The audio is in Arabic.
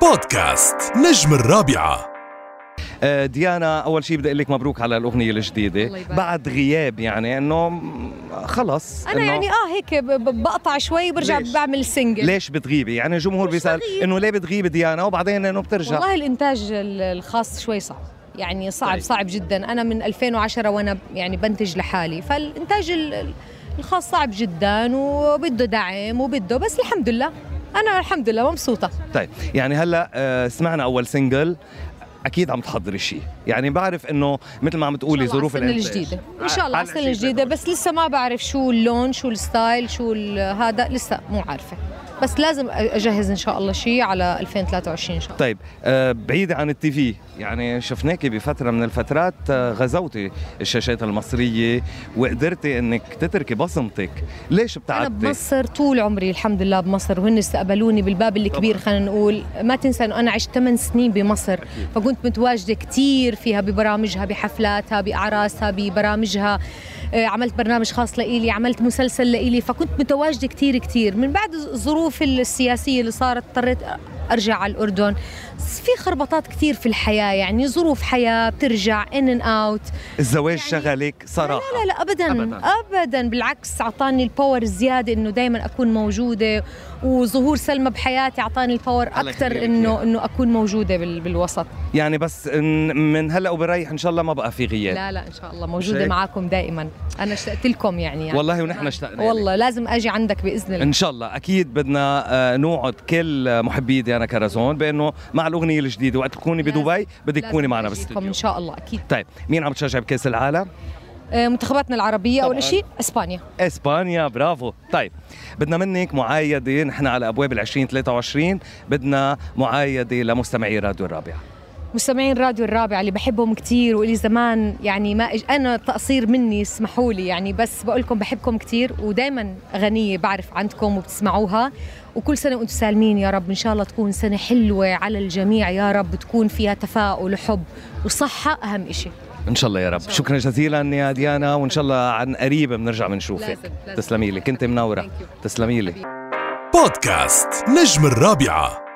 بودكاست نجم الرابعة. آه، ديانا أول شيء بدي أقول لك مبروك على الأغنية الجديدة. الله يبارك. بعد غياب يعني إنه خلص أنا إنه يعني آه هيك بقطع شوي برجع ليش؟ بعمل سنجل ليش بتغيبي؟ يعني الجمهور بيسأل. إنه ليه بتغيبي ديانا؟ وبعدين إنه بترجع. والله الإنتاج ال- الخاص شوي صعب. يعني صعب طيب. صعب جدا. أنا من 2010 وأنا يعني بنتج لحالي. فالإنتاج ال- ال- الخاص صعب جدا وبده دعم وبده بس الحمد لله. أنا الحمد لله مبسوطة. طيب يعني هلأ آه، سمعنا أول single أكيد عم تحضري شيء يعني بعرف إنه مثل ما عم تقولي ظروف السنة الإنتاج. الجديدة. إن شاء الله السنة الجديدة بس لسه ما بعرف شو اللون شو ال style شو هذا لسه مو عارفة. بس لازم أجهز إن شاء الله شيء على 2023 إن شاء الله. طيب آه، بعيدة عن ال TV يعني شفناكي بفترة من الفترات آه، غزوتي الشاشات المصرية وقدرتي إنك تتركي بصمتك. ليش أنا ابتعدتي؟ بمصر طول عمري الحمد لله بمصر وهن استقبلوني بالباب الكبير خلينا نقول. ما تنسى أنه أنا عشت 8 سنين بمصر. فكنت متواجدة كتير فيها ببرامجها بحفلاتها بأعراسها ببرامجها. عملت برنامج خاص لإلي عملت مسلسل لإلي فكنت متواجدة كتير كتير. من بعد الظروف السياسية اللي صارت اضطريت أرجع على الأردن. في خربطات كثير في الحياة يعني ظروف حياة بترجع ان ان اوت الزواج يعني- شغلك صراحة لا لا ابدا أبداً. ابدا, أبداً بالعكس أعطاني ال power الزيادة إنه دائما أكون موجودة. وظهور سلمى بحياتي أعطاني ال power أكثر إنه. إنه أكون موجودة بال- بالوسط. يعني بس من هلأ وبريح إن شاء الله ما بقى في غياب. لا لا إن شاء الله. موجودة هيك؟ معاكم دائما أنا اشتقت لكم يعني, يعني. والله ونحن اشتقنا. والله لازم أجي عندك بإذن الله. إن شاء الله. أكيد بدنا آه، نوعد كل محبي ديانا كرزون بأنه مع الأغنية الجديدة وقت تكوني بدبي بدك تكوني معنا أجيكم بالاستوديو إن شاء الله أكيد. طيب مين عم تشجع بكأس العالم؟ آه، منتخباتنا العربية طبعاً. اول شيء إسبانيا. إسبانيا برافو. طيب بدنا منك معايدة نحن على أبواب ال 2023 بدنا معايدة لمستمعي راديو الرابعة. مستمعين راديو الرابع اللي بحبهم كتير واللي زمان يعني ما إج... أنا تقصير مني اسمحوا لي يعني بس بقول لكم بحبكم كتير ودائما اغنيه بعرف عندكم وبتسمعوها. وكل سنة وأنتم سالمين يا رب إن شاء الله تكون سنة حلوة على الجميع يا رب تكون فيها تفاؤل وحب وصحة أهم إشي. إن شاء الله يا رب. شكرا جزيلا يا ديانا وإن شاء الله عن قريب بنرجع بنشوفك. تسلمي لي كنت منورة. تسلمي لي. بودكاست نجم الرابعة.